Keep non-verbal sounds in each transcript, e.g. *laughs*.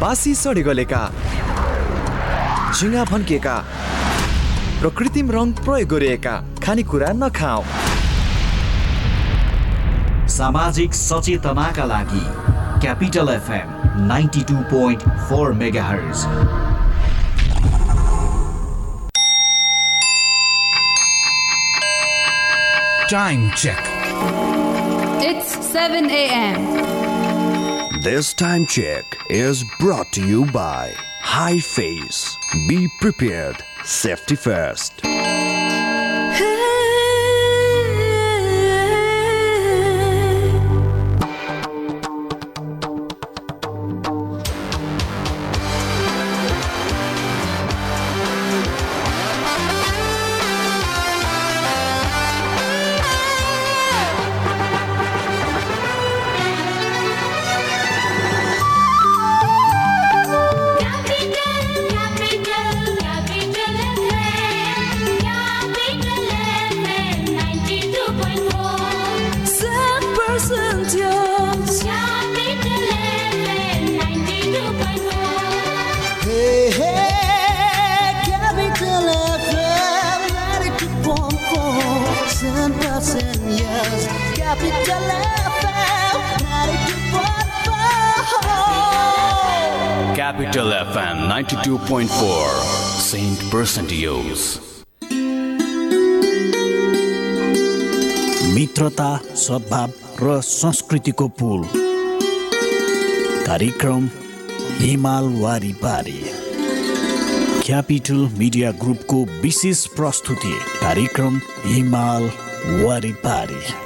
बासी सडी गलेका झिङ्गा भन्किएका र कृत्रिम रङ प्रयोग गरिएका खानेकुरा नखाऊ सामाजिक सचेतनाका लागि Capital FM ninety two point four mega hertz Time check. It's 7 a.m. This time check is brought to you by High Face. Be prepared. Safety first. 92.4. Saint Percentios. मित्रता सद्भाव र संस्कृतिको पुल कार्यक्रम हिमाल वारिपारी क्यापिटल मिडिया ग्रुपको विशेष प्रस्तुति कार्यक्रम हिमाल वारिपारी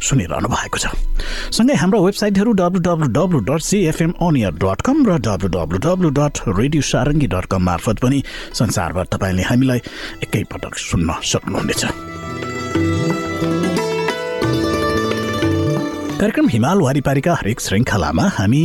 सुनिरहनु भएको छ। सँगै हाम्रो वेबसाइटहरू W W W dot CFM अनियर dot com र W W W dot radio Sarangi dot com मार्फत पनि संसारभर तपाईँले हामीलाई एकैपटक सुन्न सक्नुहुनेछ। कार्यक्रम हिमाल वारिपारीका हरेक श्रृङ्खलामा हामी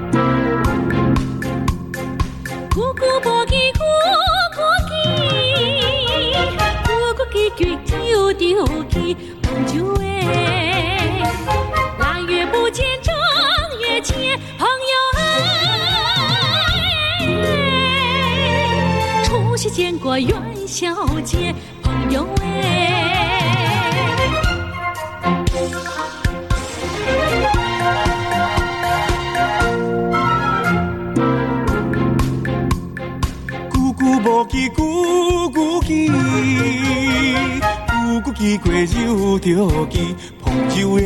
过过把吉过过吉，过过吉吉丢丢吉，朋友哎。腊月不见正月见，朋友哎。除夕见过元宵节，朋友哎。咕，咕咕记，咕咕记过又着记，朋友哎。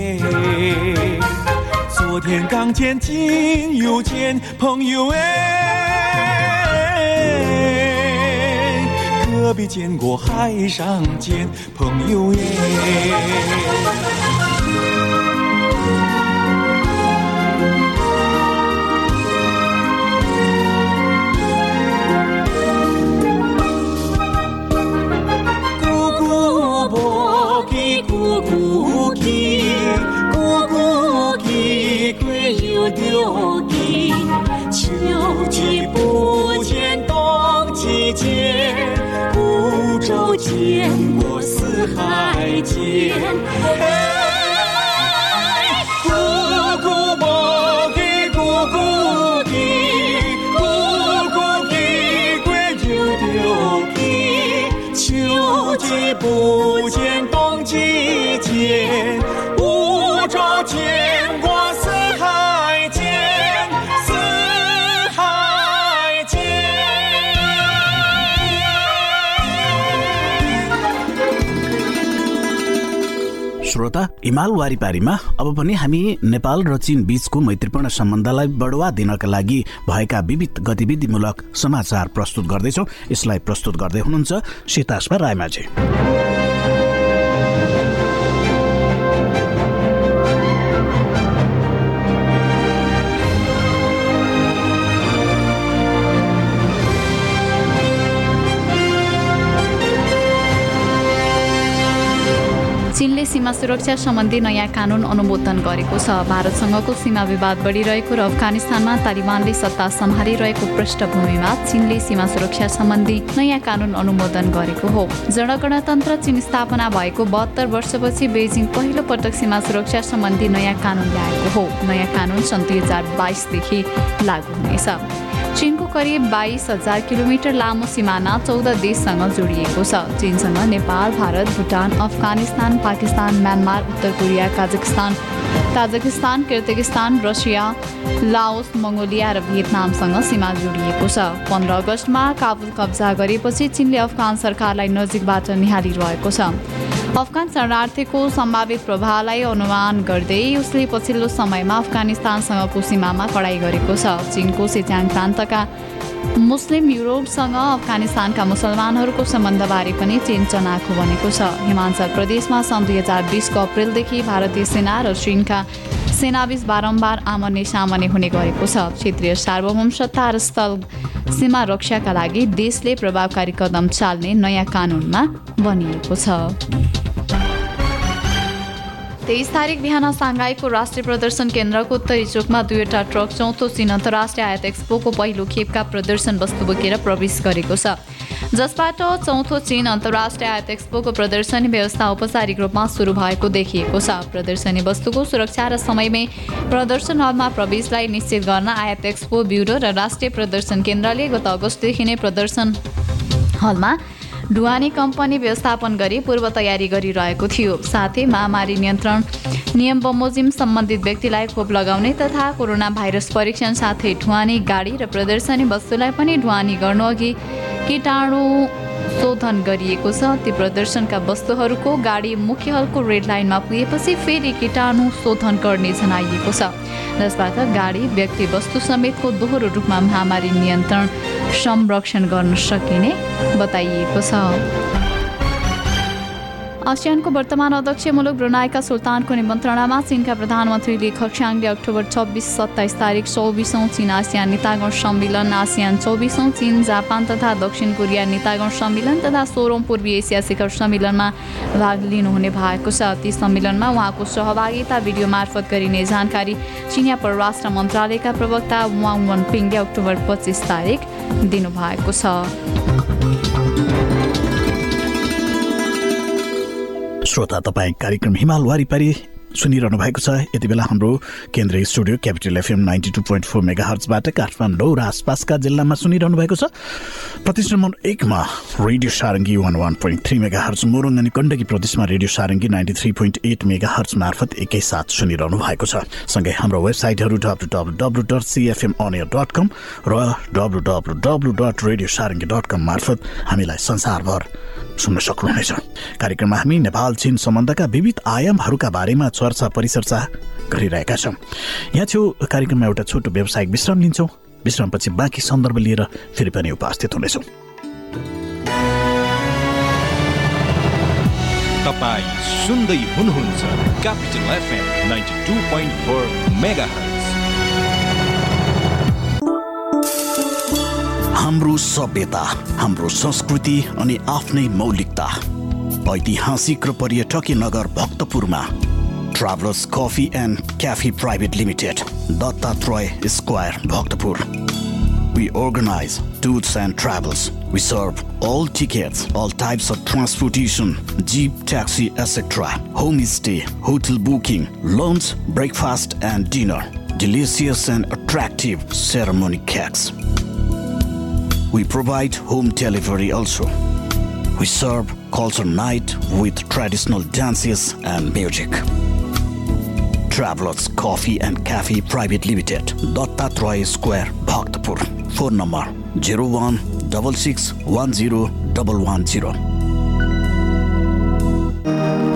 昨天刚见，今又见，朋友哎。隔壁见过，海上见，朋友哎。海间。श्रोता हिमाल वारिपारीमा अब पनि हामी नेपाल र चीन बीचको मैत्रीपूर्ण सम्बन्धलाई बढुवा दिनका लागि भएका विविध गतिविधिमूलक समाचार प्रस्तुत गर्दैछौ। यसलाई प्रस्तुत गर्दै हुनुहुन्छ सीतास्मा रायमाझी। सीमा सुरक्षा सम्बन्धी नयाँ कानून अनुमोदन गरेको छ। भारतसँगको सीमा विवाद बढिरहेको र अफगानिस्तानमा तालिबानले सत्ता सम्हालिरहेको पृष्ठभूमिमा चीनले सीमा सुरक्षा सम्बन्धी नयाँ कानून अनुमोदन गरेको हो। जनगणतन्त्र चीन स्थापना भएको बहत्तर वर्षपछि बेजिङ पहिलो पटक सीमा सुरक्षा सम्बन्धी नयाँ कानून ल्याएको हो। नयाँ कानून सन् दुई हजार बाइसदेखि लागू हुनेछ। चीनको करिब बाइस हजार किलोमिटर लामो सिमाना चौध देशसँग जोडिएको छ। चीनसँग नेपाल भारत भुटान अफगानिस्तान पाकिस्तान म्यानमार उत्तर Korea Kazakhstan Tajikistan Kyrgyzstan Russia Laos Mongolia र भियतनामसँग सीमा जोडिएको छ। पन्ध्र अगस्तमा काबुल कब्जा गरेपछि चीनले अफगान सरकारलाई नजिकबाट निहालिरहेको छ। अफगान शरणार्थीको सम्भावित प्रभावलाई अनुमान गर्दै उसले पछिल्लो समयमा अफगानिस्तानसँगको सीमामा कडाई गरेको छ। चीनको सिच्याङ प्रान्तका मुस्लिम युरोपसँग अफगानिस्तानका मुसलमानहरूको सम्बन्धबारे पनि चीन चनाखो बनेको छ। हिमाचल प्रदेशमा सन् दुई हजार बिसको अप्रेलदेखि भारतीय सेना र चीनका सेनाबीच बारम्बार आमने सामने हुने गरेको छ। क्षेत्रीय सार्वभौम सत्ता र स्थल सीमा रक्षाका लागि देशले प्रभावकारी कदम चाल्ने नयाँ कानुनमा बनिएको छ। तेइस तारिक बिहान साङ्घाईको राष्ट्रिय प्रदर्शन केन्द्रको उत्तरी चोकमा दुईवटा ट्रक चौथो चीन अन्तर्राष्ट्रिय आयात एक्सपोको पहिलो खेपका प्रदर्शन वस्तु बोकेर प्रवेश गरेको छ। जसबाट चौथो चीन अन्तर्राष्ट्रिय आयात एक्सपोको प्रदर्शनी व्यवस्था औपचारिक रूपमा सुरु भएको देखिएको छ। प्रदर्शनी वस्तुको सुरक्षा र समयमै प्रदर्शन हलमा प्रवेशलाई निश्चित गर्न आयात एक्सपो ब्युरो र राष्ट्रिय प्रदर्शन केन्द्रले गत अगस्तदेखि नै प्रदर्शन हलमा ढुवानी कम्पनी व्यवस्थापन गरी पूर्व तयारी गरिरहेको थियो। साथै महामारी नियन्त्रण नियम बमोजिम सम्बन्धित व्यक्तिलाई खोप लगाउने तथा कोरोना भाइरस परीक्षण साथै ढुवानी गाडी र प्रदर्शनी वस्तुलाई पनि ढुवानी गर्नु अघि कीटाणु शोधन गरिएको छ। ती प्रदर्शनका वस्तुहरूको गाडी मुख्य हलको रेड लाइनमा पुगेपछि फेरि कीटाणु शोधन गर्ने जनाइएको छ। जसबाट गाडी व्यक्ति वस्तु समेतको दोहोरो रूपमा महामारी नियन्त्रण संरक्षण गर्न सकिने बताइएको छ। आसियानको वर्तमान अध्यक्ष मुलुक ब्रुनाईका सुल्तानको निमन्त्रणामा चीनका प्रधानमन्त्री ली खक्साङले अक्टोबर छब्बिस सत्ताइस तारिक चौबिसौँ चीन आसियान नेतागण सम्मेलन आसियान चौबिसौँ चीन जापान तथा दक्षिण कोरिया नेतागण सम्मेलन तथा सोह्रौँ पूर्वी एसिया शिखर सम्मेलनमा भाग लिनुहुने भएको छ। ती सम्मेलनमा उहाँको सहभागिता भिडियो मार्फत गरिने जानकारी चिनिया परराष्ट्र मन्त्रालयका प्रवक्ता वाङ वन पिङले अक्टोबर पच्चिस तारिक दिनुभएको छ। श्रोता तपाईँ कार्यक्रम हिमाल वारिपारी सुनिरहनु भएको छ। यति बेला हाम्रो केन्द्रीय studio Capital FM ninety two point four mega हर्चबाट Kathmandu र आसपासका जिल्लामा सुनिरहनु भएको छ। प्रदेश नम्बर एकमा radio Sarangi one one point three mega hertz Morang अनि गण्डकी प्रदेशमा radio Sarangi ninety three point eight mega hertz मार्फत एकैसाथ सुनिरहनु भएको छ। सँगै हाम्रो वेबसाइटहरू W W W dot CFM अनियर dot com र W W W dot radio Sarangi dot com मार्फत हामीलाई संसारभर सुन्न सक्नुहुनेछ। कार्यक्रममा हामी नेपाल चीन सम्बन्धका विविध आयामहरूका बारेमा चर्चा परिचर्चा गरिरहेका छौँ। यहाँ छेउ कार्यक्रममा एउटा छोटो व्यावसायिक विश्राम लिन्छौँ। विश्रामपछि बाँकी सन्दर्भ लिएर फेरि पनि उपस्थित हुनेछौँ। तपाईँ सुन्दै हुनुहुन्छ Capital FM ninety two point four mega हाम्रो सभ्यता हाम्रो संस्कृति अनि आफ्नै मौलिकता। ऐतिहासिक र पर्यटकीय नगर भक्तपुरमा travellers coffee and cafe private limited Dattatreya square Bhaktapur. We organize tours and travels transportation jeep taxi etcetera home stay hotel booking lunch breakfast and dinner delicious and attractive cakes We provide home delivery also. We serve culture night with traditional dances and music. Travelers Coffee and Cafe Private Limited, Dattatray Square, Bhaktapur. Phone number 01 66 10 110.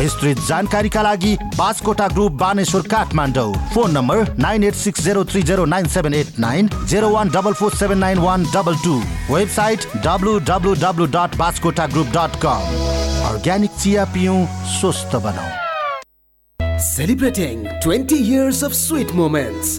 विस्तृत जानकारीका लागि Baskota group Baneshwor Kathmandu. Phone number nine eight six zero three zero nine seven eight nine zero one double four seven nine one double two. Website W W W dot Baskota group dot com organic चिया पिउँ स्वस्थ बनाऊ Celebrating 20 years of sweet moments.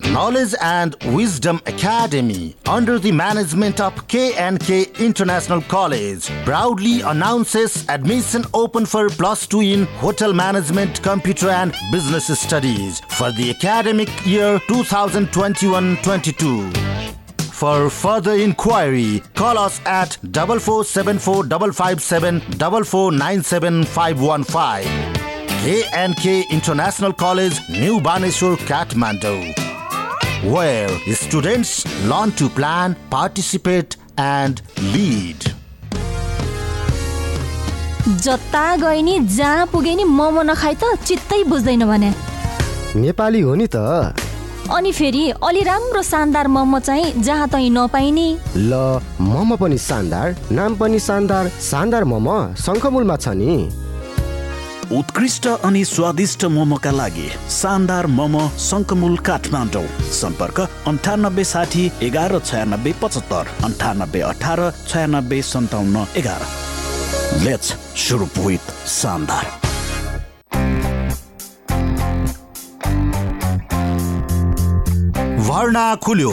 Knowledge and Wisdom Academy, under the management of K&K International College, proudly announces admission open for plus 2 in Hotel Management, Computer and Business Studies for the academic year 2021-22. For further inquiry, call us at 44745575497515. K&K International College, New Baneshwar, Kathmandu where students learn to plan, participate, and lead. जता गए नि जहाँ पुगे नि मोमो नखाइ त चित्तै बुझ्दैन भने। नेपाली हो नि त। अनि फेरि अलि राम्रो शानदार मोमो चाहिँ जहाँ तहीँ नपाइने। ल मोमो पनि शानदार नाम पनि शानदार शानदार मोमो शङ्खमूलमा छ नि। उत्कृष्ट अनि स्वादिष्ट मोमोका लागि शानदार मोमो शङ्कमुल काठमाडौँ। सम्पर्क अन्ठानब्बे साठी एघार छयानब्बे पचहत्तर अन्ठानब्बे अठार छयानब्बे सन्ताउन्न एघार। लेट्स शानदार। भर्ना खुल्यो।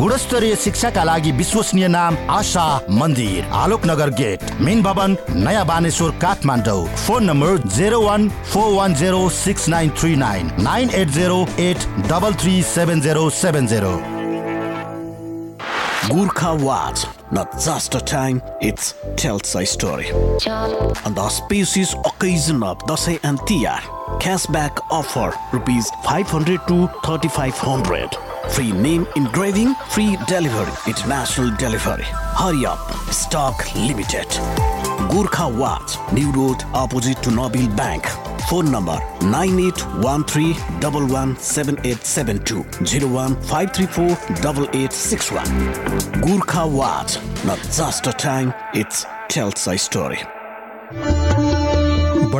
गुणस्तरीय शिक्षाका लागि विश्वसनीय नाम आशा मन्दिर आलोकनगर गेट मेन भवन नयाँ Baneshwor Kathmandu phone number zero one four one zero six nine three nine nine eight zero eight double three seven zero seven zero Gurkha Watch, not just a time, it tells a story. On the auspicious occasion of Dasai and Tiyar, cashback offer rupees 500 to 3500. Free name engraving, free delivery, international delivery. Hurry up, stock limited. Gurkha Watch, New Road, opposite to Nobil Bank. Phone number nine eight one three double one seven eight seven two zero one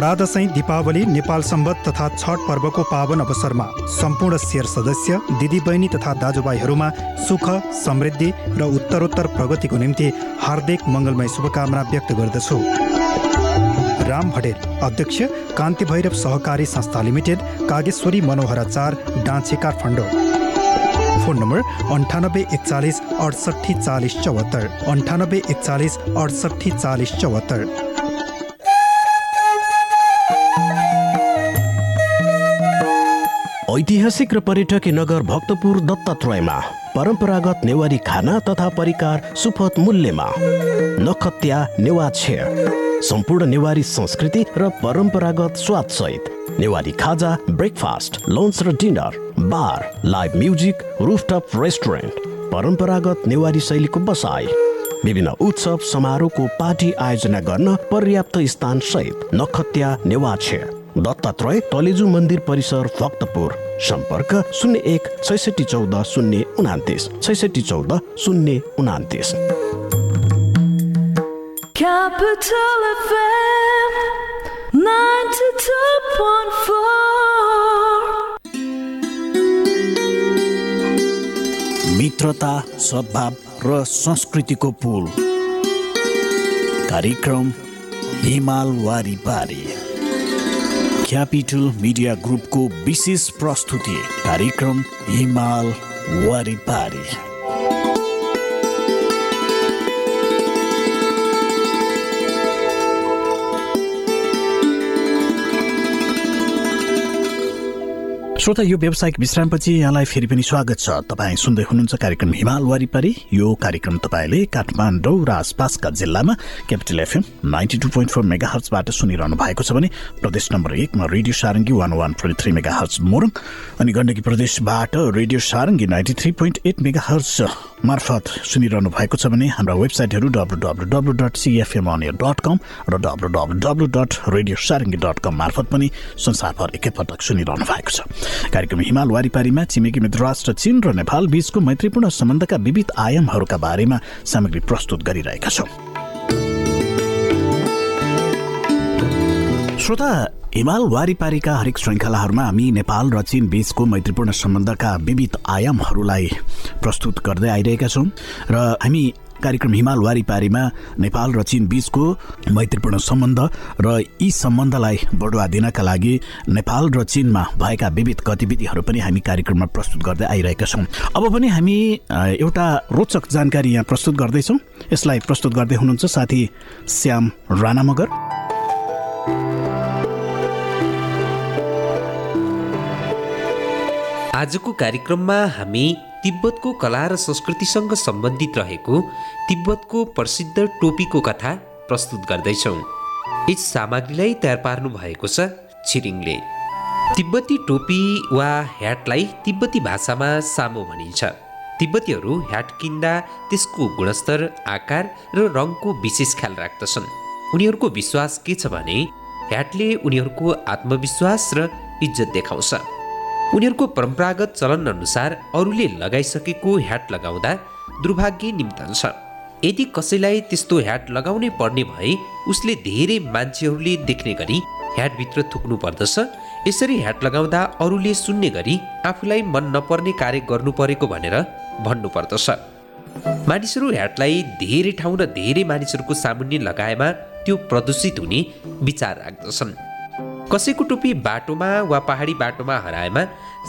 Bada Dashain Deepawali Nepal Sambat तथा छठ पर्वको पावन अवसरमा सम्पूर्ण शेर सदस्य दिदीबहिनी तथा दाजुभाइहरूमा सुख समृद्धि र उत्तरोत्तर प्रगतिको निम्ति हार्दिक मङ्गलमय शुभकामना व्यक्त गर्दछु। राम भटेल अध्यक्ष कान्ति भैरव सहकारी संस्था लिमिटेड कागेश्वरी मनोहराचार डाँछे काठमाडौँ। फोन नम्बर अन्ठानब्बे एकचालिस अडसट्ठी चालिस चौहत्तर अन्ठानब्बे एकचालिस अडसट्ठी चालिस चौहत्तर। ऐतिहासिक र पर्यटकीय नगर भक्तपुर दत्तात्रयमा परम्परागत नेवारी खाना तथा परिकार सुपथ मूल्यमा। नखत्या नेवा छेर सम्पूर्ण नेवारी संस्कृति र परम्परागत स्वादसहित नेवारी खाजा ब्रेकफास्ट लन्च र dinner bar live music rooftop restaurant परम्परागत नेवारी शैलीको बसाई विभिन्न उत्सव समारोहको पार्टी आयोजना गर्न पर्याप्त स्थान सहित नखत्या नेवाछे दत्तात्रय तलेजु मन्दिर परिसर भक्तपुर। सम्पर्क शून्य एक छैसठी चौध शून्य उनातिस छैसठी चौध शून्य उनातिस Capital FM 92.4 मित्रता सद्भाव र संस्कृतिको पुल। कार्यक्रम हिमाल वारिपारी क्यापिटल मिडिया ग्रुपको विशेष प्रस्तुति कार्यक्रम हिमाल वारिपारी। श्रोता यो व्यावसायिक विश्रामपछि यहाँलाई फेरि पनि स्वागत छ। तपाईँ सुन्दै हुनुहुन्छ कार्यक्रम हिमाल वारिपारी। यो कार्यक्रम तपाईँले काठमाडौँ र आसपासका जिल्लामा Capital FM ninety two point four mega हर्चबाट सुनिरहनु भएको छ भने प्रदेश नम्बर एकमा radio Sarangi one one point three mega hertz Morang अनि गण्डकी प्रदेशबाट radio Sarangi ninety three point eight mega hertz मार्फत सुनिरहनु भएको छ भने हाम्रा वेबसाइटहरू W W W dot CFM अनियर dot com र W W W dot radio Sarangi dot com मार्फत पनि संसारभर एकैपटक सुनिरहनु भएको छ। कार्यक्रम हिमाल वारिपारीमा छिमेकी मित्र राष्ट्र चीन र नेपाल बीचको मैत्रीपूर्ण सम्बन्धका विविध आयामहरूका बारेमा सामग्री प्रस्तुत गरिरहेका छौँ। श्रोता हिमाल वारिपारीका हरेक श्रृङ्खलाहरूमा हामी नेपाल र चीन बीचको मैत्रीपूर्ण सम्बन्धका विविध आयामहरूलाई प्रस्तुत गर्दै आइरहेका छौँ र हामी कार्यक्रम हिमाल वारिपारीमा नेपाल र चीन बीचको मैत्रीपूर्ण सम्बन्ध र यी सम्बन्धलाई बढुवा दिनका लागि नेपाल र चीनमा भएका विविध गतिविधिहरू पनि हामी कार्यक्रममा प्रस्तुत गर्दै आइरहेका छौँ। अब पनि हामी एउटा रोचक जानकारी यहाँ प्रस्तुत गर्दैछौँ। यसलाई प्रस्तुत गर्दै हुनुहुन्छ साथी श्याम राणा मगर आजको कार्यक्रममा हामी तिब्बतको कला र संस्कृतिसँग सम्बन्धित रहेको तिब्बतको प्रसिद्ध टोपीको कथा प्रस्तुत गर्दैछौँ। यस सामग्रीलाई तयार पार्नु भएको छ छिरिङले। तिब्बती टोपी वा ह्याटलाई तिब्बती भाषामा सामो भनिन्छ। तिब्बतीहरू ह्याट किन्दा त्यसको गुणस्तर आकार र रङको विशेष ख्याल राख्दछन्। उनीहरूको विश्वास के छ भने ह्याटले उनीहरूको आत्मविश्वास र इज्जत देखाउँछ। उनीहरूको परम्परागत चलन अनुसार अरूले लगाइसकेको ह्याट लगाउँदा दुर्भाग्य निम्तन्छ यदि कसैलाई त्यस्तो ह्याट लगाउनै पर्ने भए उसले धेरै मान्छेहरूले देख्ने गरी ह्याटभित्र थुक्नु पर्दछ। यसरी ह्याट लगाउँदा अरूले सुन्ने गरी आफूलाई मन नपर्ने कार्य गर्नु परेको भनेर भन्नु पर्दछ मानिसहरू ह्याटलाई धेरै ठाउँ र धेरै मानिसहरूको सामुन्ने लगाएमा त्यो प्रदूषित हुने विचार राख्दछन्। कसैको टोपी बाटोमा वा पहाडी बाटोमा हराएमा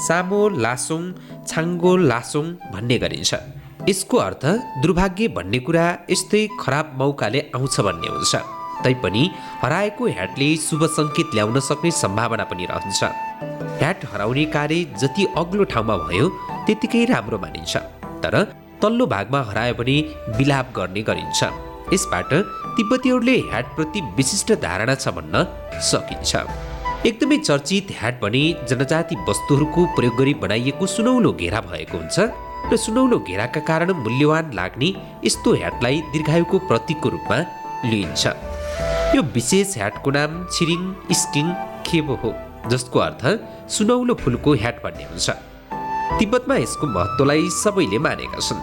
सामो लासोङ छाङ्गो लासोङ भन्ने गरिन्छ। यसको अर्थ दुर्भाग्य भन्ने कुरा यस्तै खराब मौकाले आउँछ भन्ने हुन्छ। तैपनि हराएको ह्याटले शुभ सङ्केत ल्याउन सक्ने सम्भावना पनि रहन्छ। ह्याट हराउने कार्य जति अग्लो ठाउँमा भयो त्यतिकै राम्रो मानिन्छ। तर तल्लो भागमा हरायो भने विलाप गर्ने गरिन्छ। यसबाट तिब्बतीहरूले ह्याटप्रति विशिष्ट धारणा छ भन्न सकिन्छ। एकदमै चर्चित ह्याट भने जनजाति वस्तुहरूको प्रयोग गरी बनाइएको सुनौलो घेरा भएको हुन्छ र सुनौलो घेराका कारण मूल्यवान लाग्ने यस्तो ह्याटलाई दीर्घायुको प्रतीकको रूपमा लिइन्छ। यो विशेष ह्याटको नाम छिरिङ स्किङ खेबो हो जसको अर्थ सुनौलो फुलको ह्याट भन्ने हुन्छ। तिब्बतमा यसको महत्त्वलाई सबैले मानेका छन्।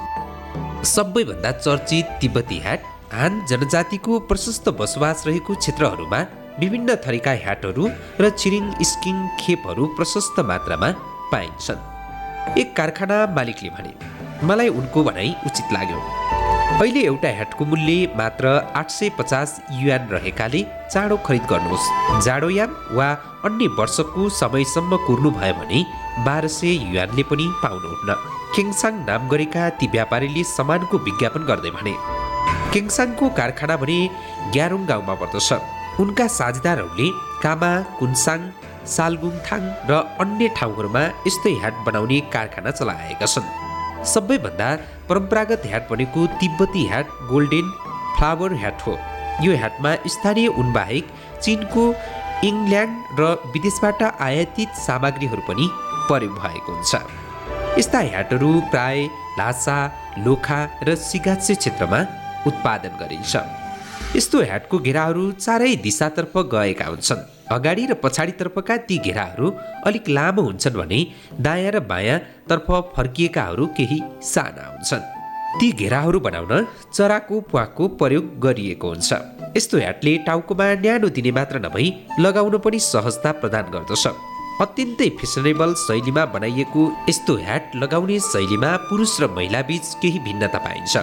सबैभन्दा चर्चित तिब्बती ह्याट हान जनजातिको प्रशस्त बसोबास रहेको क्षेत्रहरूमा विभिन्न थरीका ह्याटहरू र छिरिङ स्किङ खेपहरू प्रशस्त मात्रामा पाइन्छन्। एक कारखाना मालिकले भने मलाई उनको भनाइ उचित लाग्यो। अहिले एउटा ह्याटको मूल्य मात्र आठ सय पचास युएन रहेकाले चाँडो खरिद गर्नुहोस्। जाडोयाम वा अन्य वर्षको समयसम्म कुर्नु भयो भने बाह्र सय युएनले पनि पाउनुहुन्न। केङसाङ नाम गरेका ती व्यापारीले सामानको विज्ञापन गर्दै भने केङसाङको कारखाना भने ग्यारोङ गाउँमा पर्दछ। उनका साझेदारहरूले कामा कुन्साङ सालगुङथाङ र अन्य ठाउँहरूमा यस्तै ह्याट बनाउने कारखाना चलाएका छन्। सबैभन्दा परम्परागत ह्याट भनेको तिब्बती ह्याट गोल्डेन फ्लावर ह्याट हो। यो ह्याटमा स्थानीय उनबाहेक चिनको इङ्ल्यान्ड र विदेशबाट आयातित सामग्रीहरू पनि प्रयोग भएको हुन्छ। यस्ता ह्याटहरू प्राय ल्हासा लोखा र सिगाचे क्षेत्रमा उत्पादन गरिन्छ। यस्तो ह्याटको घेराहरू चारै दिशातर्फ गएका हुन्छन्। अगाडि र पछाडितर्फका ती घेराहरू अलिक लामो हुन्छन् भने दायाँ र बायाँतर्फ फर्किएकाहरू केही साना हुन्छन्। ती घेराहरू बनाउन चराको प्वाकको प्रयोग गरिएको हुन्छ। यस्तो ह्याटले टाउकोमा न्यानो दिने मात्र नभई लगाउन पनि सहजता प्रदान गर्दछ। अत्यन्तै फेसनेबल शैलीमा बनाइएको यस्तो ह्याट लगाउने शैलीमा पुरुष र महिला बीच केही भिन्नता पाइन्छ।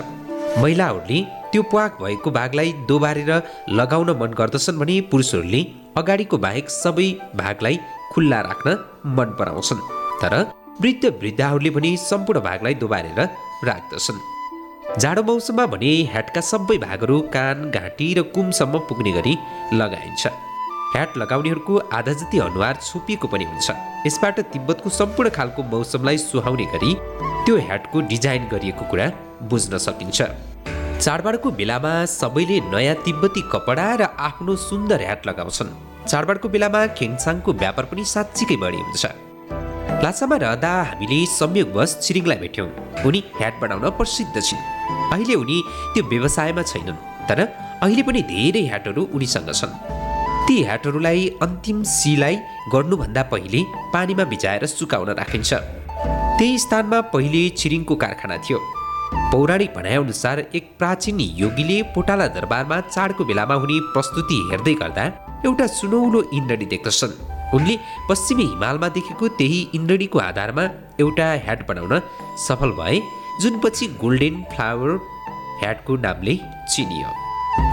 महिलाहरूले त्यो प्वाक भएको भागलाई दोबारेर लगाउन मन गर्दछन् भने पुरुषहरूले अगाडिको बाहेक सबै भागलाई खुल्ला राख्न मन पराउँछन्। तर वृद्ध वृद्धाहरूले भने सम्पूर्ण भागलाई दोबारेर राख्दछन्। जाडो मौसममा भने ह्याटका सबै भागहरू कान घाँटी र कुमसम्म पुग्ने गरी लगाइन्छ। ह्याट लगाउनेहरूको आधा जति अनुहार छोपिएको पनि हुन्छ। यसबाट तिब्बतको सम्पूर्ण खालको मौसमलाई सुहाउने गरी त्यो ह्याटको डिजाइन गरिएको कुरा बुझ्न सकिन्छ। चाडबाडको बेलामा सबैले नयाँ तिब्बती कपडा र आफ्नो सुन्दर ह्याट लगाउँछन्। चाडबाडको बेलामा खेङसाङको व्यापार पनि साँच्चीकै बढी हुन्छ। लासामा रहँदा हामीले संयोगवश छिरिङलाई भेट्यौँ। उनी ह्याट बनाउन प्रसिद्ध छिन्। अहिले उनी त्यो व्यवसायमा छैनन् तर अहिले पनि धेरै ह्याटहरू उनीसँग छन्। ती ह्याटहरूलाई अन्तिम सिलाइ गर्नुभन्दा पहिले पानीमा भिजाएर सुकाउन राखिन्छ। त्यही स्थानमा पहिले छिरिङको कारखाना थियो। पौराणिक भनाइअनुसार एक प्राचीन योगीले पोटाला दरबारमा चाडको बेलामा हुने प्रस्तुति हेर्दै गर्दा एउटा सुनौलो इन्द्रणी देख्दछन्। उनले पश्चिमी हिमालमा देखेको त्यही इन्द्रणीको आधारमा एउटा ह्याट बनाउन सफल भए जुन पछि गोल्डेन फ्लावर ह्याटको नामले चिनियो।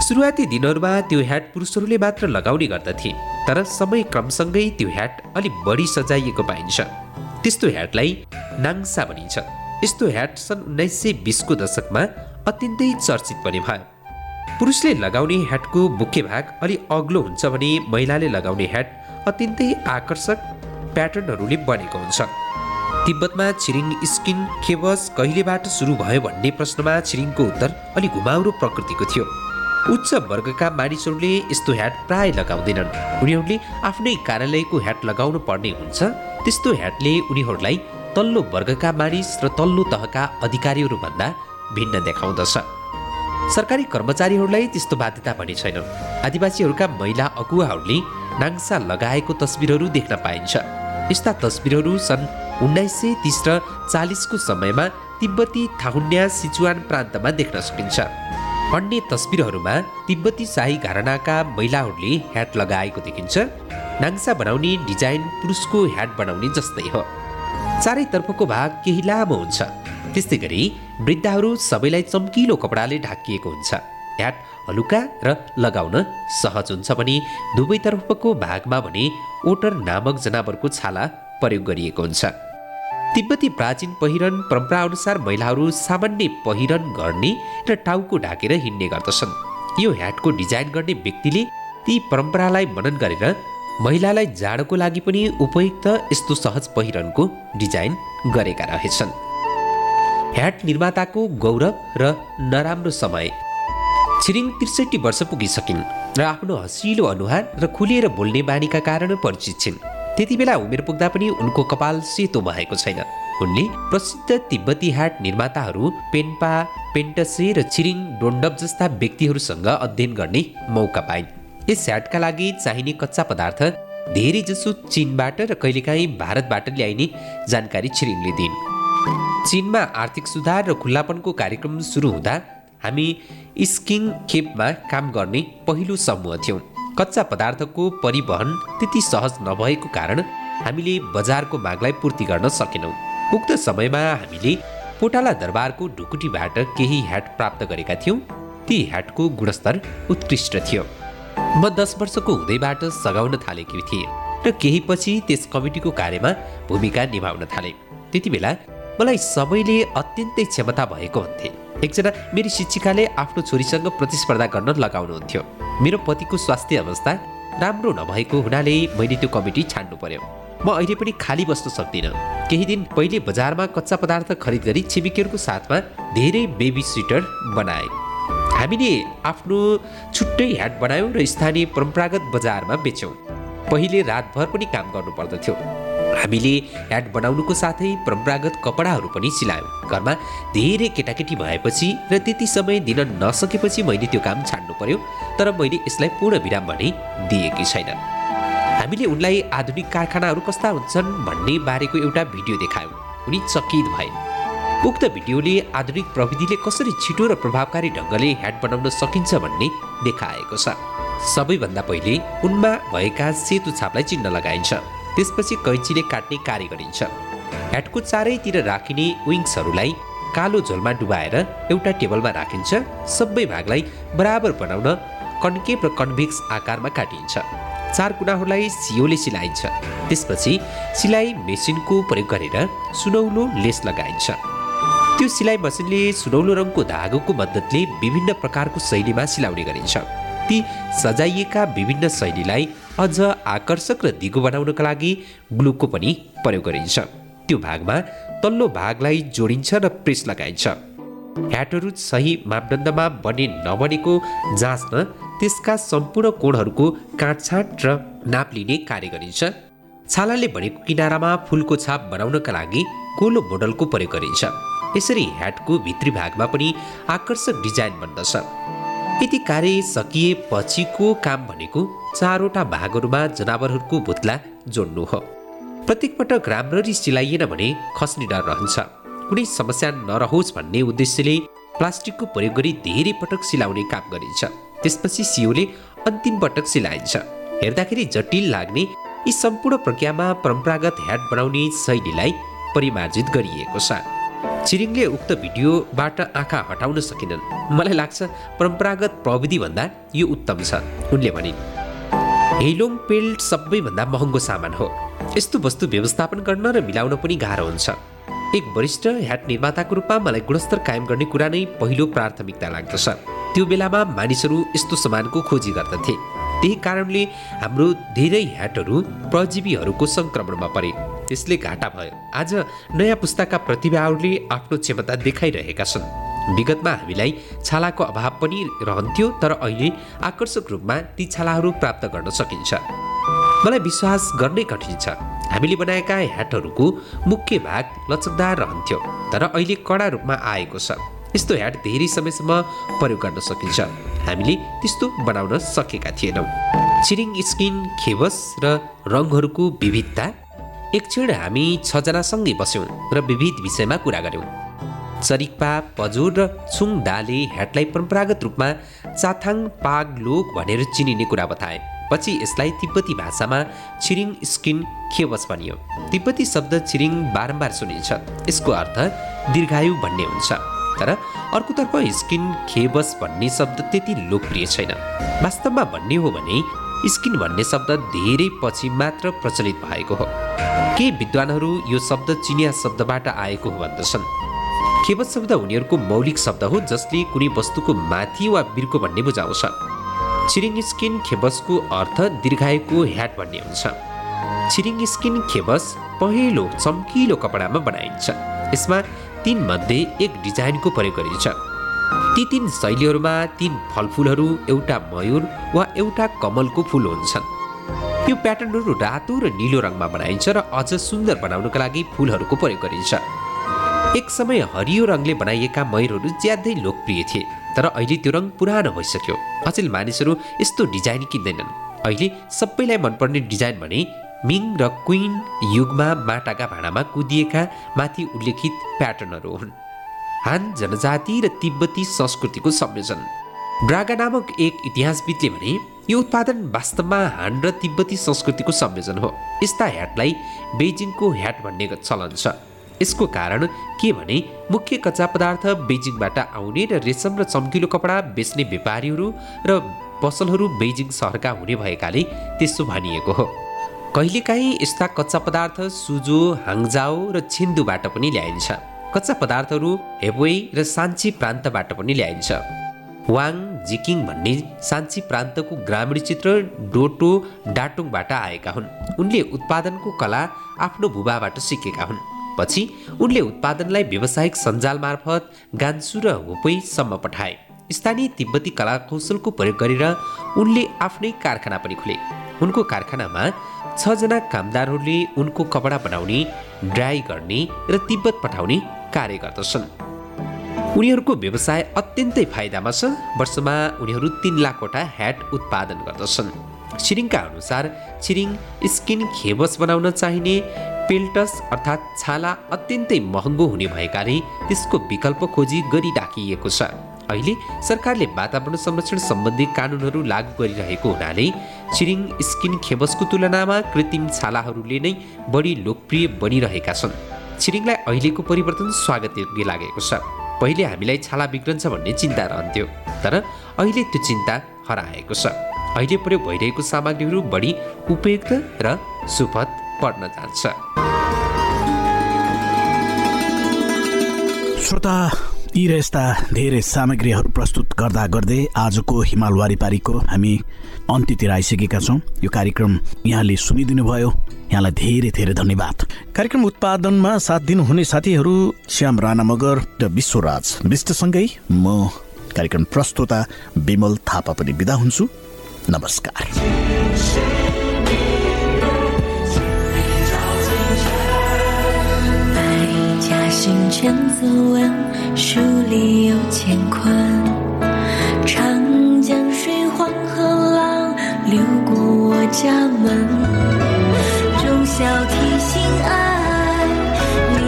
सुरुवाती दिनहरूमा त्यो ह्याट पुरुषहरूले मात्र लगाउने गर्दथे तर समय क्रमसँगै त्यो ह्याट अलिक बढी सजाइएको पाइन्छ। त्यस्तो ह्याटलाई नाङ्सा भनिन्छ। यस्तो ह्याट सन् उन्नाइस सय बिसको दशकमा अत्यन्तै चर्चित पनि भयो। पुरुषले लगाउने ह्याटको मुख्य भाग अलि अग्लो हुन्छ भने महिलाले लगाउने ह्याट अत्यन्तै आकर्षक प्याटर्नहरूले बनेको हुन्छ। तिब्बतमा छिरिङ स्किन खेबस कहिलेबाट सुरु भयो भन्ने प्रश्नमा छिरिङको उत्तर अलि घुमाउरो प्रकृतिको थियो। उच्च वर्गका मानिसहरूले यस्तो ह्याट प्राय लगाउँदैनन्। उनीहरूले आफ्नै कार्यालयको ह्याट लगाउनु पर्ने हुन्छ त्यस्तो ह्याटले उनीहरूलाई तल्लो वर्गका मानिस र तल्लो तहका अधिकारीहरूभन्दा भिन्न देखाउँदछ। सरकारी कर्मचारीहरूलाई त्यस्तो बाध्यता भने छैन। आदिवासीहरूका महिला अगुवाहरूले नाङ्सा लगाएको तस्बिरहरू देख्न पाइन्छ। यस्ता तस्बिरहरू सन् उन्नाइस सय तिस र चालिसको समयमा तिब्बती थाहुन्या सिचुवान प्रान्तमा देख्न सकिन्छ। अन्य तस्बिरहरूमा तिब्बती शाही घरानाका महिलाहरूले ह्याट लगाएको देखिन्छ। नाङ्सा बनाउने डिजाइन पुरुषको ह्याट बनाउने जस्तै हो। चारैतर्फको भाग केही लामो हुन्छ। त्यस्तै गरी वृद्धाहरू सबैलाई चम्किलो कपडाले ढाकिएको हुन्छ। ह्याट हलुका र लगाउन सहज हुन्छ भने दुवैतर्फको भागमा भने ओटर नामक जनावरको छाला प्रयोग गरिएको हुन्छ। तिब्बती प्राचीन पहिरन परम्पराअनुसार महिलाहरू सामान्य पहिरन गर्ने र टाउको ढाकेर हिँड्ने गर्दछन्। यो ह्याटको डिजाइन गर्ने व्यक्तिले ती परम्परालाई मनन गरेर महिलालाई जाडोको लागि पनि उपयुक्त यस्तो सहज पहिरनको डिजाइन गरेका रहेछन्। ह्याट निर्माताको गौरव र नराम्रो समय। छिरिङ त्रिसठी वर्ष पुगिसकिन् र आफ्नो हसिलो अनुहार र खुलेर बोल्ने बानीका कारण परिचित छिन्। त्यति बेला उमेर पुग्दा पनि उनको कपाल सेतो भएको छैन। उनले प्रसिद्ध तिब्बती ह्याट निर्माताहरू पेन्पा पेन्टसे र छिरिङ डोन्डप जस्ता व्यक्तिहरूसँग अध्ययन गर्ने मौका पाइन्। यस ह्याटका लागि चाहिने कच्चा पदार्थ धेरैजसो चीनबाट र कहिलेकाहीँ भारतबाट ल्याइने जानकारी छिरिङले दिइन्। चीनमा आर्थिक सुधार र खुल्लापनको कार्यक्रम सुरु हुँदा हामी स्किङ खेपमा काम गर्ने पहिलो समूह थियौँ। कच्चा पदार्थको परिवहन त्यति सहज नभएको कारण हामीले बजारको मागलाई पूर्ति गर्न सकेनौँ। उक्त समयमा हामीले पोटाला दरबारको ढुकुटीबाट केही ह्याट प्राप्त गरेका थियौँ। ती ह्याटको गुणस्तर उत्कृष्ट थियो। म दस वर्षको हुँदैबाट सघाउन थालेकी थिएँ र केही पछि त्यस कमिटीको कार्यमा भूमिका निभाउन थालेँ। त्यति बेला मलाई सबैले अत्यन्तै क्षमता भएको भन्थे एकजना मेरी शिक्षिकाले आफ्नो छोरीसँग प्रतिस्पर्धा गर्न लगाउनुहुन्थ्यो। मेरो पतिको स्वास्थ्य अवस्था राम्रो नभएको हुनाले मैले त्यो कमिटी छाड्नु पर्यो। म अहिले पनि खाली बस्न सक्दिनँ। केही दिन पहिले बजारमा कच्चा पदार्थ खरिद गरी छिमेकीहरूको साथमा धेरै बेबी सिटर बनाए। हामीले आफ्नो छुट्टै ह्याट बनायौँ र स्थानीय परम्परागत बजारमा बेच्यौँ। पहिले रातभर पनि काम गर्नु पर्दथ्यो हामीले ह्याट बनाउनुको साथै परम्परागत कपडाहरू पनि सिलायौँ। घरमा धेरै केटाकेटी भएपछि र त्यति समय दिन नसकेपछि मैले त्यो काम छाड्नु पर्यो तर मैले यसलाई पूर्ण विराम भने दिएकी छैन हामीले उनलाई आधुनिक कारखानाहरू कस्ता हुन्छन् भन्ने बारेको एउटा भिडियो देखायौँ। उनी चकित भए। उक्त भिडियोले आधुनिक प्रविधिले कसरी छिटो र प्रभावकारी ढङ्गले ह्याट बनाउन सकिन्छ भन्ने देखाएको छ। सबैभन्दा पहिले उनमा भएका सेतु छापलाई चिन्ह लगाइन्छ। त्यसपछि कैँचीले काट्ने कार्य गरिन्छ। ह्याटको चारैतिर राखिने विङ्सहरूलाई कालो झोलमा डुबाएर एउटा टेबलमा राखिन्छ। सबै भागलाई बराबर बनाउन कन्केप र कन्भिक्स आकारमा काटिन्छ। चार कुनाहरूलाई सियोले सिलाइन्छ। त्यसपछि सिलाइ मेसिनको प्रयोग गरेर सुनौलो लेस लगाइन्छ। त्यो सिलाइ मसिनले सुनौलो रङको धागोको मद्दतले विभिन्न प्रकारको शैलीमा सिलाउने गरिन्छ। ती सजाइएका विभिन्न शैलीलाई अझ आकर्षक र दिगो बनाउनका लागि ग्लुको पनि प्रयोग गरिन्छ। त्यो भागमा तल्लो भागलाई जोडिन्छ र प्रेस लगाइन्छ। ह्याटहरू सही मापदण्डमा बने नबनेको जाँच्न त्यसका सम्पूर्ण कोणहरूको काटछाट र नाप लिने कार्य गरिन्छ। छालाले भनेको किनारामा फुलको छाप बनाउनका लागि कोलो मोडलको प्रयोग गरिन्छ। यसरी ह्याटको भित्री भागमा पनि आकर्षक डिजाइन बन्दछ। यति कार्य सकिएपछिको काम भनेको चारवटा भागहरूमा जनावरहरूको भुत्ला जोड्नु हो। प्रत्येक पटक राम्ररी सिलाइएन भने खस्ने डर रहन्छ। कुनै समस्या नरहोस् भन्ने उद्देश्यले प्लास्टिकको प्रयोग गरी धेरै पटक सिलाउने काम गरिन्छ। त्यसपछि सियोले अन्तिम पटक सिलाइन्छ। हेर्दाखेरि जटिल लाग्ने यी सम्पूर्ण प्रक्रियामा परम्परागत ह्याट बनाउने शैलीलाई परिमार्जित गरिएको छ। छिरिङले उक्त भिडियोबाट आँखा हटाउन सकेनन्। मलाई लाग्छ परम्परागत प्रविधिभन्दा यो उत्तम छ उनले भनिन्। हेलोङ पेल्ट सबैभन्दा महँगो सामान हो। यस्तो वस्तु व्यवस्थापन गर्न र मिलाउन पनि गाह्रो हुन्छ। एक वरिष्ठ ह्याट निर्माताको रूपमा मलाई गुणस्तर कायम गर्ने कुरा नै पहिलो प्राथमिकता लाग्दछ। त्यो बेलामा मानिसहरू यस्तो सामानको खोजी गर्दथे। त्यही कारणले हाम्रो धेरै ह्याटहरू परजीवीहरूको सङ्क्रमणमा परे। त्यसले घाटा भयो। आज नयाँ पुस्ताका प्रतिभाहरूले आफ्नो क्षमता देखाइरहेका छन्। विगतमा हामीलाई छालाको अभाव पनि रहन्थ्यो तर अहिले आकर्षक रूपमा ती छालाहरू प्राप्त गर्न सकिन्छ। मलाई विश्वास गर्नै कठिन छ। हामीले बनाएका ह्याटहरूको मुख्य भाग लचकदार रहन्थ्यो तर अहिले कडा रूपमा आएको छ। यस्तो ह्याट धेरै समयसम्म प्रयोग गर्न सकिन्छ। हामीले त्यस्तो बनाउन सकेका थिएनौँ। छिरिङ स्किन खेवस र रङहरूको विविधता एक क्षण हामी छजनासँगै बस्यौँ र विविध विषयमा कुरा गऱ्यौँ। चरिक्पा पजोर र छुङ दाले ह्याटलाई परम्परागत रूपमा चाथाङ पाग लोक भनेर चिनिने कुरा बताए। पछि यसलाई तिब्बती भाषामा छिरिङ स्किन खेवस भनियो। तिब्बती शब्द छिरिङ बारम्बार सुनिन्छ। यसको अर्थ दीर्घायु भन्ने हुन्छ। तर अर्कोतर्फ स्किन खेवस भन्ने शब्द त्यति लोकप्रिय छैन। वास्तवमा भन्ने हो भने स्किन भन्ने शब्द धेरै पछि मात्र प्रचलित भएको हो। केही विद्वानहरू यो शब्द चिनिया शब्दबाट आएको हो भन्दछन् खेवत शब्द उनीहरूको मौलिक शब्द हो जसले कुनै वस्तुको माथि वा बिर्को भन्ने बुझाउँछ। छिरिङ स्किन खेबसको अर्थ दीर्घायुको ह्याट भन्ने हुन्छ। छिरिङ स्किन खेबस पहेँलो चम्किलो कपडामा बनाइन्छ। यसमा तीन मध्ये एक डिजाइनको प्रयोग गरिन्छ। ती तीन शैलीहरूमा तीन फलफुलहरू एउटा मयूर वा एउटा कमलको फुल हुन्छन्। यो प्याटर्नहरू रातो र निलो रङमा बनाइन्छ र अझ सुन्दर बनाउनका लागि फुलहरूको प्रयोग गरिन्छ। एक समय हरियो रङले बनाइएका मयूरहरू ज्यादै लोकप्रिय थिए तर अहिले त्यो रङ पुरानो भइसक्यो। अचेल मानिसहरू यस्तो डिजाइन किन्दैनन्। अहिले सबैलाई मनपर्ने डिजाइन भने मिङ र क्विन युगमा माटाका भाँडामा कुदिएका माथि उल्लेखित प्याटर्नहरू हुन्। हान जनजाति र तिब्बती संस्कृतिको संयोजन। ब्रागा नामक एक इतिहासविदले भने यो उत्पादन वास्तवमा हान र तिब्बती संस्कृतिको संयोजन हो। यस्ता ह्याटलाई बेजिङको ह्याट भन्ने चलन छ। यसको कारण के भने मुख्य कच्चा पदार्थ बेजिङबाट आउने र रेशम र चम्किलो कपडा बेच्ने व्यापारीहरू र पसलहरू बेजिङ सहरका हुने भएकाले त्यसो भनिएको हो। कहिलेकाहीँ यस्ता कच्चा पदार्थ सुजो हाङजाओ र छिन्दुबाट पनि ल्याइन्छ। कच्चा पदार्थहरू हेबोई र सान्ची प्रान्तबाट पनि ल्याइन्छ। वाङ जिकिङ भन्ने सान्ची प्रान्तको ग्रामीण चित्र डोटो डाटुङबाट आएका हुन्। उनले उत्पादनको कला आफ्नो भूभाबाट सिकेका हुन्। पछि उनले उत्पादनलाई व्यावसायिक सञ्जाल मार्फत गान्सु र हुपैसम्म पठाए। स्थानीय तिब्बती कला कौशलको प्रयोग गरेर उनले आफ्नै कारखाना पनि खुले। उनको कारखानामा छजना कामदारहरूले उनको कपडा बनाउने ड्राई गर्ने र तिब्बत पठाउने कार्य गर्दछन्। उनीहरूको व्यवसाय अत्यन्तै फाइदामा छ। वर्षमा उनीहरू तिन लाखवटा ह्याट उत्पादन गर्दछन्। छिरिङका अनुसार छिरिङ स्किन खेबस बनाउन चाहिने पेल्टस अर्थात् छाला अत्यन्तै महँगो हुने भएकाले त्यसको विकल्प खोजी गरिराखिएको छ। अहिले सरकारले वातावरण संरक्षण सम्बन्धी कानुनहरू लागू गरिरहेको हुनाले छिरिङ स्किन खेबसको तुलनामा कृत्रिम छालाहरूले नै बढी लोकप्रिय बनिरहेका छन्। छिरिङलाई अहिलेको परिवर्तन स्वागत योग्य लागेको छ। पहिले हामीलाई छाला बिग्रन्छ भन्ने चिन्ता रहन्थ्यो तर अहिले त्यो चिन्ता हराएको छ। अहिले प्रयोग भइरहेको सामग्रीहरू बढी उपयुक्त र सुपथ पर्न जान्छ। श्रोता यी र यस्ता धेरै सामग्रीहरू प्रस्तुत गर्दा गर्दै आजको हिमाल वारिपारीको हामी अन्त्यतिर आइसकेका छौँ यो कार्यक्रम यहाँले सुनिदिनु भयो यहाँलाई धेरै धेरै धन्यवाद कार्यक्रम उत्पादनमा साथ दिनुहुने साथीहरू श्याम राणा मगर र विश्वराज विष्टसँगै म कार्यक्रम प्रस्तुता विमल थापा पनि बिदा हुन्छु नमस्कार前自问， 书里有乾坤。长江水，黄河浪，流过我家门。忠孝悌心爱，历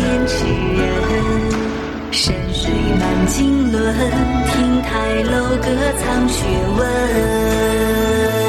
练之人。山水满经纶，亭台楼阁藏学问。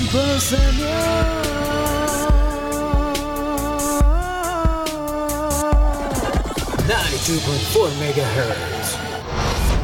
Santo Señor. 92.4 megahertz.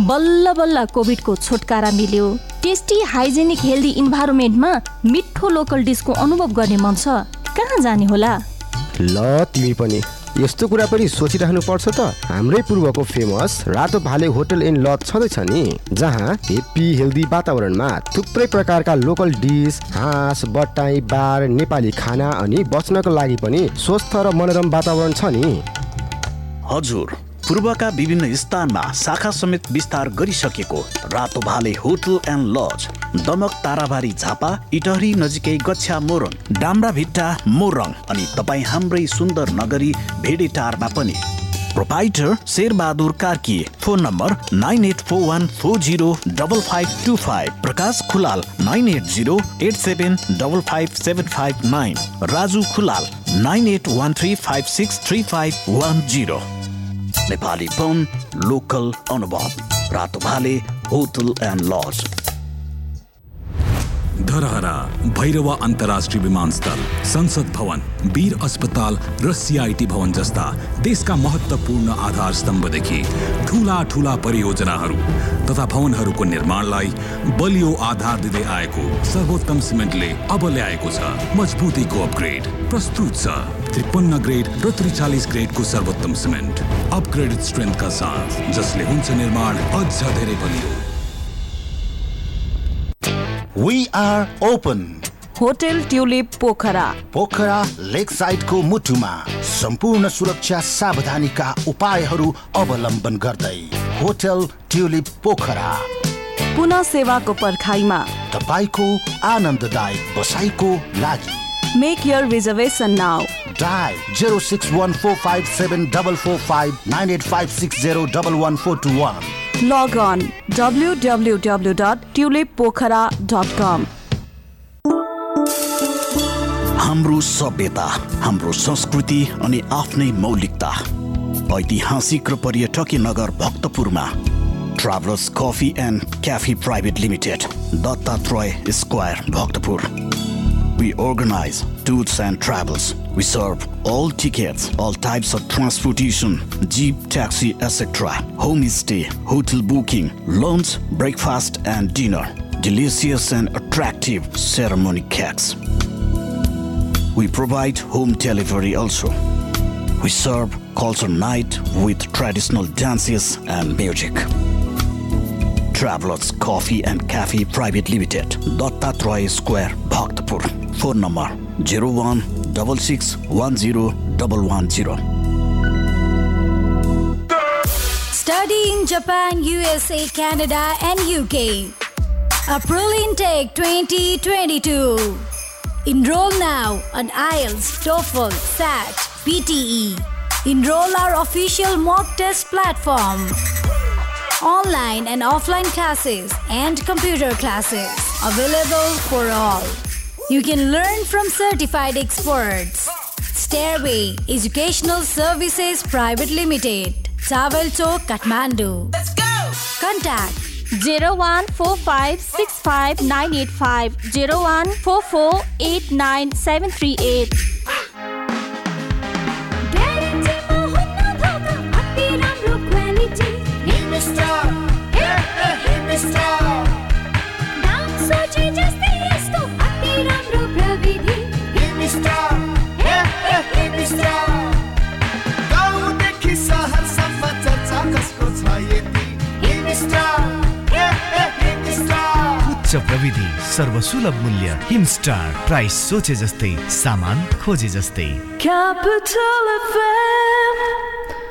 बल्ल बल्ल कोभिडको छुटकारा मिल्यो। टेस्टी हाइजेनिक हेल्दी इन्भाइरोमेन्टमा मिठो लोकल डिसको अनुभव गर्ने मन छ। कहाँ जाने होला? ल तिमी पनि। यस्तो कुरा पनि सोचिराख्नु पर्छ त। हाम्रै पूर्वको फेमस रातो भाले होटल एन्ड लज छँदैछ नि। जहाँ हेप्पी हेल्दी वातावरणमा थुप्रै प्रकारका लोकल डिस हाँस बटाई बार नेपाली खाना अनि बस्नको लागि पनि स्वस्थ र मनोरम वातावरण छ नि। हजुर। पूर्वका विभिन्न स्थानमा शाखा समेत विस्तार गरिसकेको रातो भाले hotel and lodge Damak Tarabari Jhapa Itahari नजिकै गच्छा मोरङ डाम्रा भिट्टा मोरङ अनि तपाईँ हाम्रै सुन्दर नगरी भेडेटारमा पनि। Proprietor Sher Bahadur Karki phone number nine eight four one four zero double five two five Prakash Khulal nine eight zero eight seven double five seven five nine Raju Khulal nine eight one three five six three five one zero. Nepali पन local अनुभव रातो भाले hotel and lodge Dharahara Bhairahawa अन्तर्राष्ट्रिय विमानस्थल संसद भवन वीर अस्पताल र सिआइटी भवन जस्ता देशका महत्त्वपूर्ण आधार स्तम्भदेखि ठुला ठुला परियोजनाहरू तथा भवनहरूको निर्माणलाई बलियो आधार दिँदै आएको सर्वोत्तम सिमेन्टले अब ल्याएको छ। मजबुतीको अपग्रेड प्रस्तुत छ। त्रिपन्न ग्रेड र त्रिचालिस ग्रेडको सर्वोत्तम सिमेन्ट। अपग्रेडेड स्ट्रेन्थका साथ जसले हुन्छ निर्माण अझ धेरै बलियो we are open hotel Tulip Pokhara Pokhara lake साइडको मुटुमा सम्पूर्ण सुरक्षा सावधानीका उपायहरू अवलम्बन गर्दै होटल ट्युलिप पोखरा पुनः सेवाको पर्खाइमा तपाईँको आनन्ददायक बसाइको लागि make your reservation now. Dial 061447445985601141. Log on www.tulippokhara.com. हाम्रो सभ्यता हाम्रो संस्कृति अनि आफ्नै मौलिकता ऐतिहासिक र पर्यटकीय नगर भक्तपुरमा travellers coffee and cafe private limited Dattatreya square Bhaktapur We organize tours and travels. We serve all tickets, all types of transportation, jeep, taxi, etc. Homestay, hotel booking, lunch, breakfast, and dinner. Delicious and attractive ceremony cakes. We provide home delivery also. We serve culture night with traditional dances and music. Travelers Coffee and Cafe Private Limited, Dattatray Square, Bhaktapur. Phone number 01 Study in Japan, USA, Canada, and UK. April intake 2022. Enroll now on IELTS, TOEFL, SAT, PTE. Enroll our official mock test platform. Online and offline classes and computer classes available for all. You can learn from certified experts. Stairway Educational Services Private Limited, Tawel Chowk, Kathmandu. Let's go! Contact 014565985 014489738 Star. उच्च प्रविधि सर्वसुलभ मूल्य Himstar price सोचे जस्तै सामान खोजे जस्तै.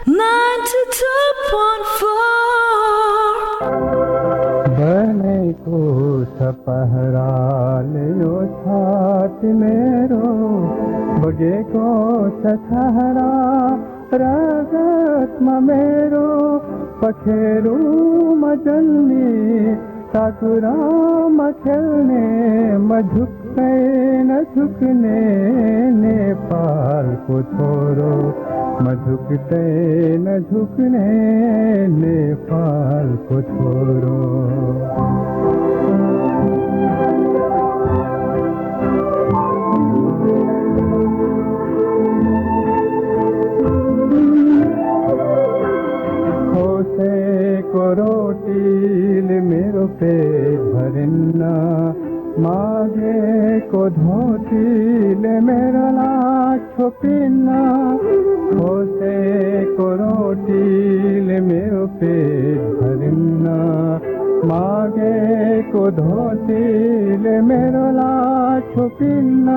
92.4 बनेको छ पहराले यो छाती मेरो। बगेको छ छहरा रगतमा मेरो। पखेरो मले खेलने मझुके न झुकने नेपाल को पुछो मझुकते न झुकने नेपाल को छोरो। रोटीले मेरो भरिन्न। मागेको धोतीले मेरो लाज छोपिन्न। खोसेको रोटीले मेरो पेट भरिन्न। मागेको धोतीले मेरो लाज छोपिन्न।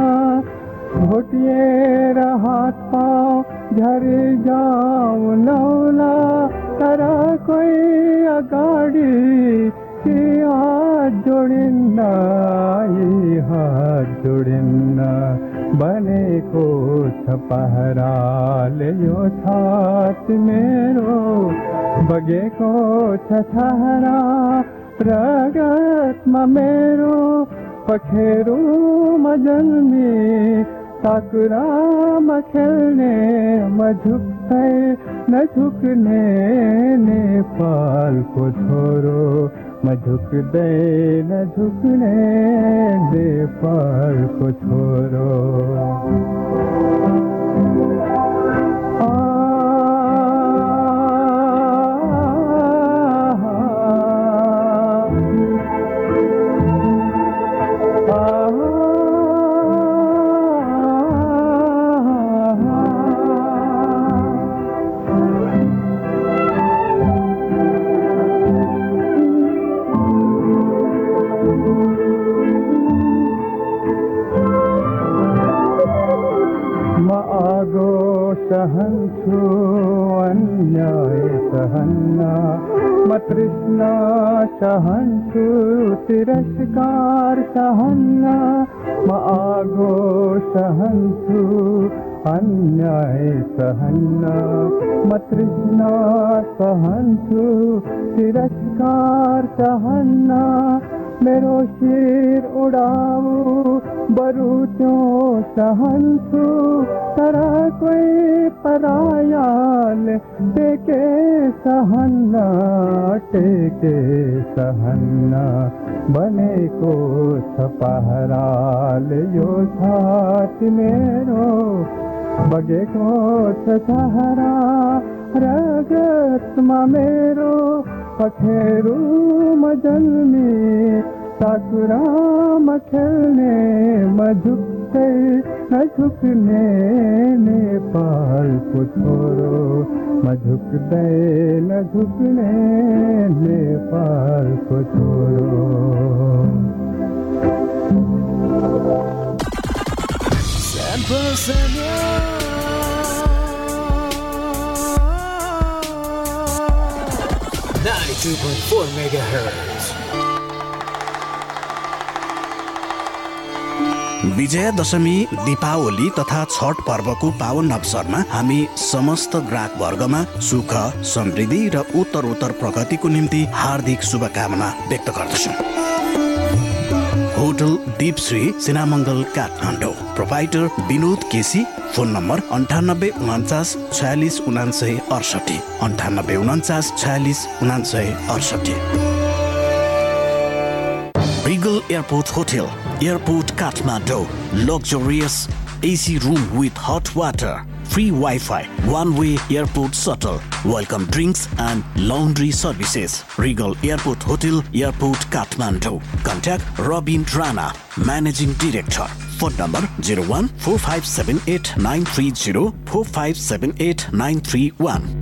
घोटिएर हात पाउ झरी जाऊ नौला तर कोही अगाडि कि हात जोडिन्न यी हात जोडिन्न बनेको छ पहराले यो छाती मेरो। बगेको छ छहरा रगतमा मेरो। पखेरुमा जन्मी साकुरामा खेल्ने म झुक्दै नझुक्ने नेपालको छोरो म झुक्दै नझुक्ने नेपालको छोरो म सहन्छु अन्याय सहन्न। म तृष्णा सहन्छु तिरस्कार सहन्न। म आगो सहन्छु अन्याय सहन्न। म तृष्णा तिरस्कार सहन्न। मेरो शिर उडाऊ बरु त्यो सहन्छु तर कोही परायाल टेके सहन्न टेके सहन्न बनेको छ पहराल यो छाती मेरो बगेको छ छहरा रगतमा मेरो पखेरुमा जन्मी साकुरामा खेल्ने म झुक्दै नझुक्ने नेपालको छोरो म झुक्दै नझुक्ने नेपालको छोरो Ninety-two point four megahertz. Vijaya Dashami Deepawali तथा छठ पर्वको पावन अवसरमा हामी समस्त ग्राहक वर्गमा सुख समृद्धि र उत्तरोत्तर प्रगतिको निम्ति हार्दिक शुभकामना व्यक्त गर्दछौँ। Hotel Deepshree Sinamangal Kathmandu. Provider Binod KC phone number अन्ठानब्बे उनान्चास छयालिस उनान्सय अडसठी अन्ठानब्बे उनान्चास छयालिस उनान्सय अडसठी Regal Airport Hotel, Airport Kathmandu. Luxurious AC room with hot water, free Wi-Fi, one-way airport shuttle, welcome drinks and laundry services. Regal Airport Hotel, Airport Kathmandu. Contact Robin Rana, Managing Director. Phone number 01 4578 930 4578 931.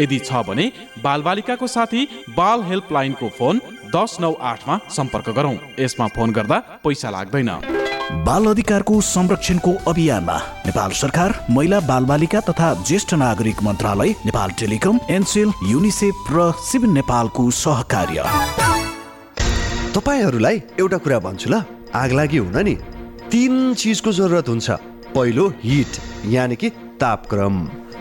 यदि छ भने बालबालिकाको साथी बाल हेल्पलाइनको phone दस नौ आठमा सम्पर्क गरौँ। यसमा फोन गर्दा पैसा लाग्दैन। बाल अधिकारको संरक्षणको अभियानमा नेपाल सरकार महिला बालबालिका तथा ज्येष्ठ नागरिक मन्त्रालय नेपाल टेलिकम एनसेल युनिसेफ र सिभिल नेपालको सहकार्य। तपाईँहरूलाई एउटा कुरा भन्छु ल। आग लागि हुन नि। तिन चिजको जरुरत हुन्छ। पहिलो हिट यानि कि तापक्रम।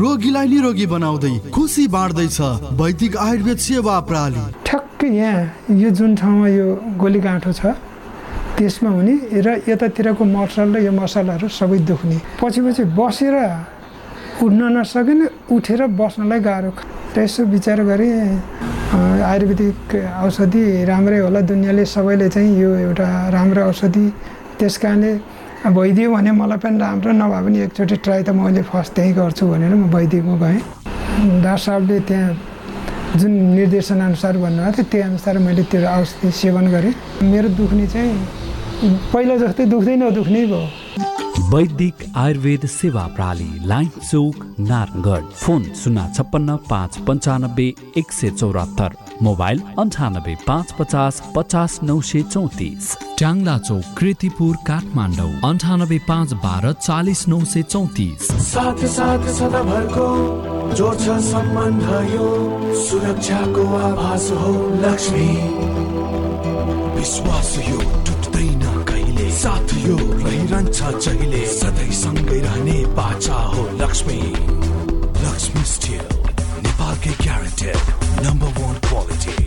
रोगीलाई निरोगी बनाउँदै खुसी बाँड्दैछ वैदिक आयुर्वेद सेवा प्रणाली ठ्याक्कै यहाँ यो जुन ठाउँमा यो गोली गाँठो छ त्यसमा हुने र यतातिरको मसल र यो मसलाहरू सबै दुख्ने। पछि पछि बसेर उठ्न नसकिने उठेर बस्नलाई गाह्रो र यसो विचार गरेँ आयुर्वेदिक औषधि राम्रै होला दुनियाँले सबैले चाहिँ यो एउटा राम्रो औषधि। त्यस कारणले भइदियो भने मलाई पनि राम्रो नभए पनि एकचोटि ट्राई त मैले फर्स्ट त्यहीँ गर्छु भनेर म वैदिकमा गएँ डाक्टर साहबले त्यहाँ जुन निर्देशनअनुसार भन्नुभएको थियो त्यही अनुसार मैले त्यो औषधि सेवन गरेँ। मेरो दुख्ने चाहिँ पहिला जस्तै दुख्दै नदुख्ने भयो। वैदिक आयुर्वेद सेवा प्रणाली लाइन चौक नारायणगढ। फोन शून्य छप्पन्न पाँच पन्चानब्बे एक सय चौरात्तर। मोबाइल अन्ठानब्बे पाँच पचास पचास नौ सय चौतिस। ट्याङ्ला चौक कृतिपुर काठमाडौँ अन्ठानब्बे पाँच बाह्र चालिस नौ सय चौतिस। साथ साथ सदाभरको जोड्छ सम्बन्ध यो सुरक्षाको आभास हो लक्ष्मी। विश्वास यो टुट्दैन कहिले? साथ यो रहिरहन्छ जहिले? सधैँ सँगै रहने बाचा हो लक्ष्मी। लक्ष्मी स्टिल नेपालकै ग्यारेन्टेड नम्बर वान क्वालिटी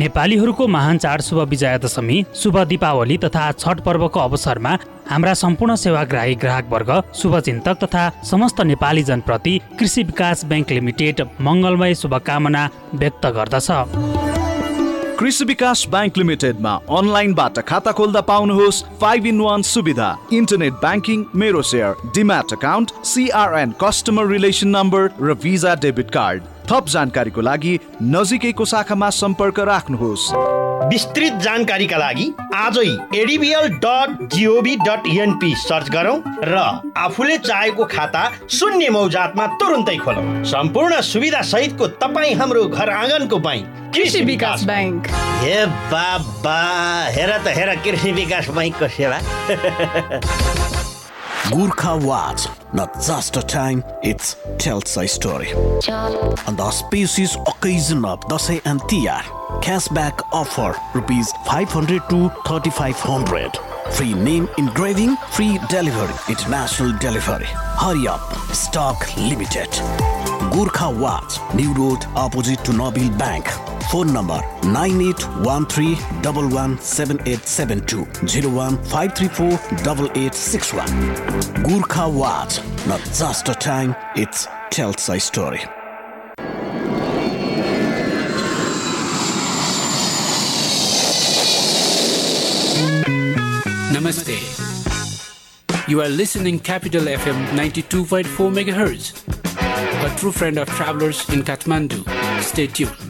नेपालीहरूको महान चाड शुभ विजया दशमी शुभ दीपावली तथा छठ पर्वको अवसरमा हाम्रा सम्पूर्ण सेवाग्राही ग्राहक वर्ग शुभचिन्तक तथा समस्त नेपाली जनप्रति कृषि विकास ब्याङ्क लिमिटेड मङ्गलमय शुभकामना व्यक्त गर्दछ। कृषि विकास ब्याङ्क लिमिटेडमा अनलाइनबाट खाता खोल्दा पाउनुहोस् फाइभ इन वान सुविधा। इन्टरनेट ब्याङ्किङ मेरो share demat account CRN customer relation number र भिजा डेबिट कार्ड थप जानकारीको लागि नजिकैको शाखामा सम्पर्क राख्नुहोस्। विस्तृत जानकारीका लागि आजै ADBL dot GOV dot NP search गरौँ र आफूले चाहेको खाता शून्य मौजातमा तुरुन्तै खोलौँ। सम्पूर्ण सुविधा सहितको तपाईँ हाम्रो घर आँगनको बैङ्क कृषि विकास ब्याङ्क हे बाबा हेर त हेर कृषि विकास बैङ्कको सेवा। *laughs* Gurkha Watch, not just a time, it tells a story. On the auspicious occasion of Dasai and Tiyar, cashback offer rupees 500 to 3500. Free name engraving, free delivery, international delivery. Hurry up, stock limited. Gurkha Watch, New Road, opposite to Nobil Bank. Phone number 9813117872 01534 Gurkha Watch, not just a time, it tells a story. Namaste. You are listening Capital FM 92.4 MHz a true friend of travelers in Kathmandu. Stay tuned.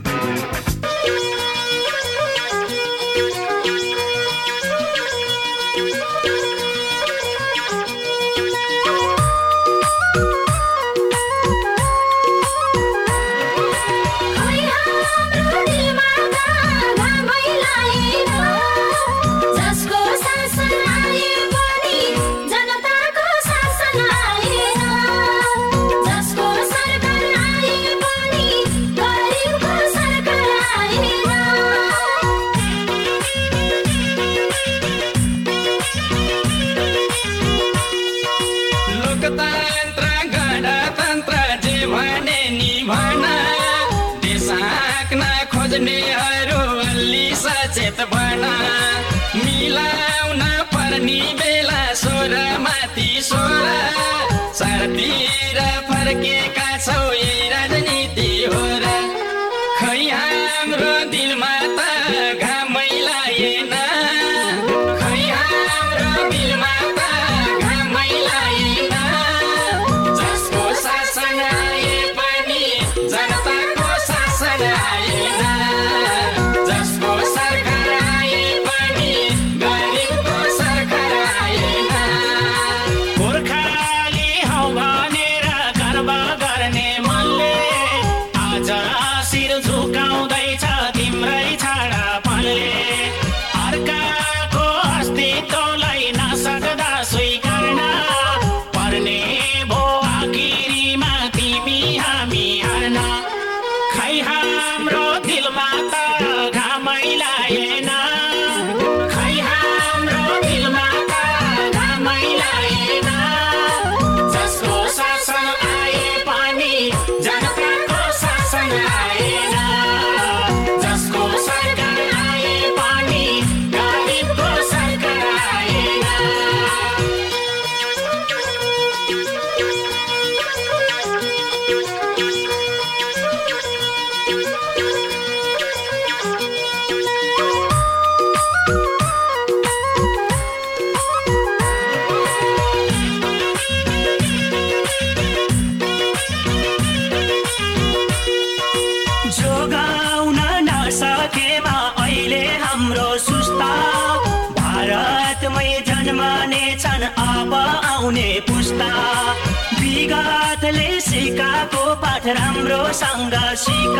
राम्रो राम्रोसँग सिक।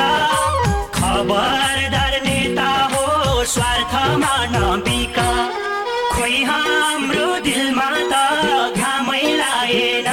खबरदार नेता हो स्वार्थमा नबिका। खोइ हाम्रो दिलमा त घामै लाएन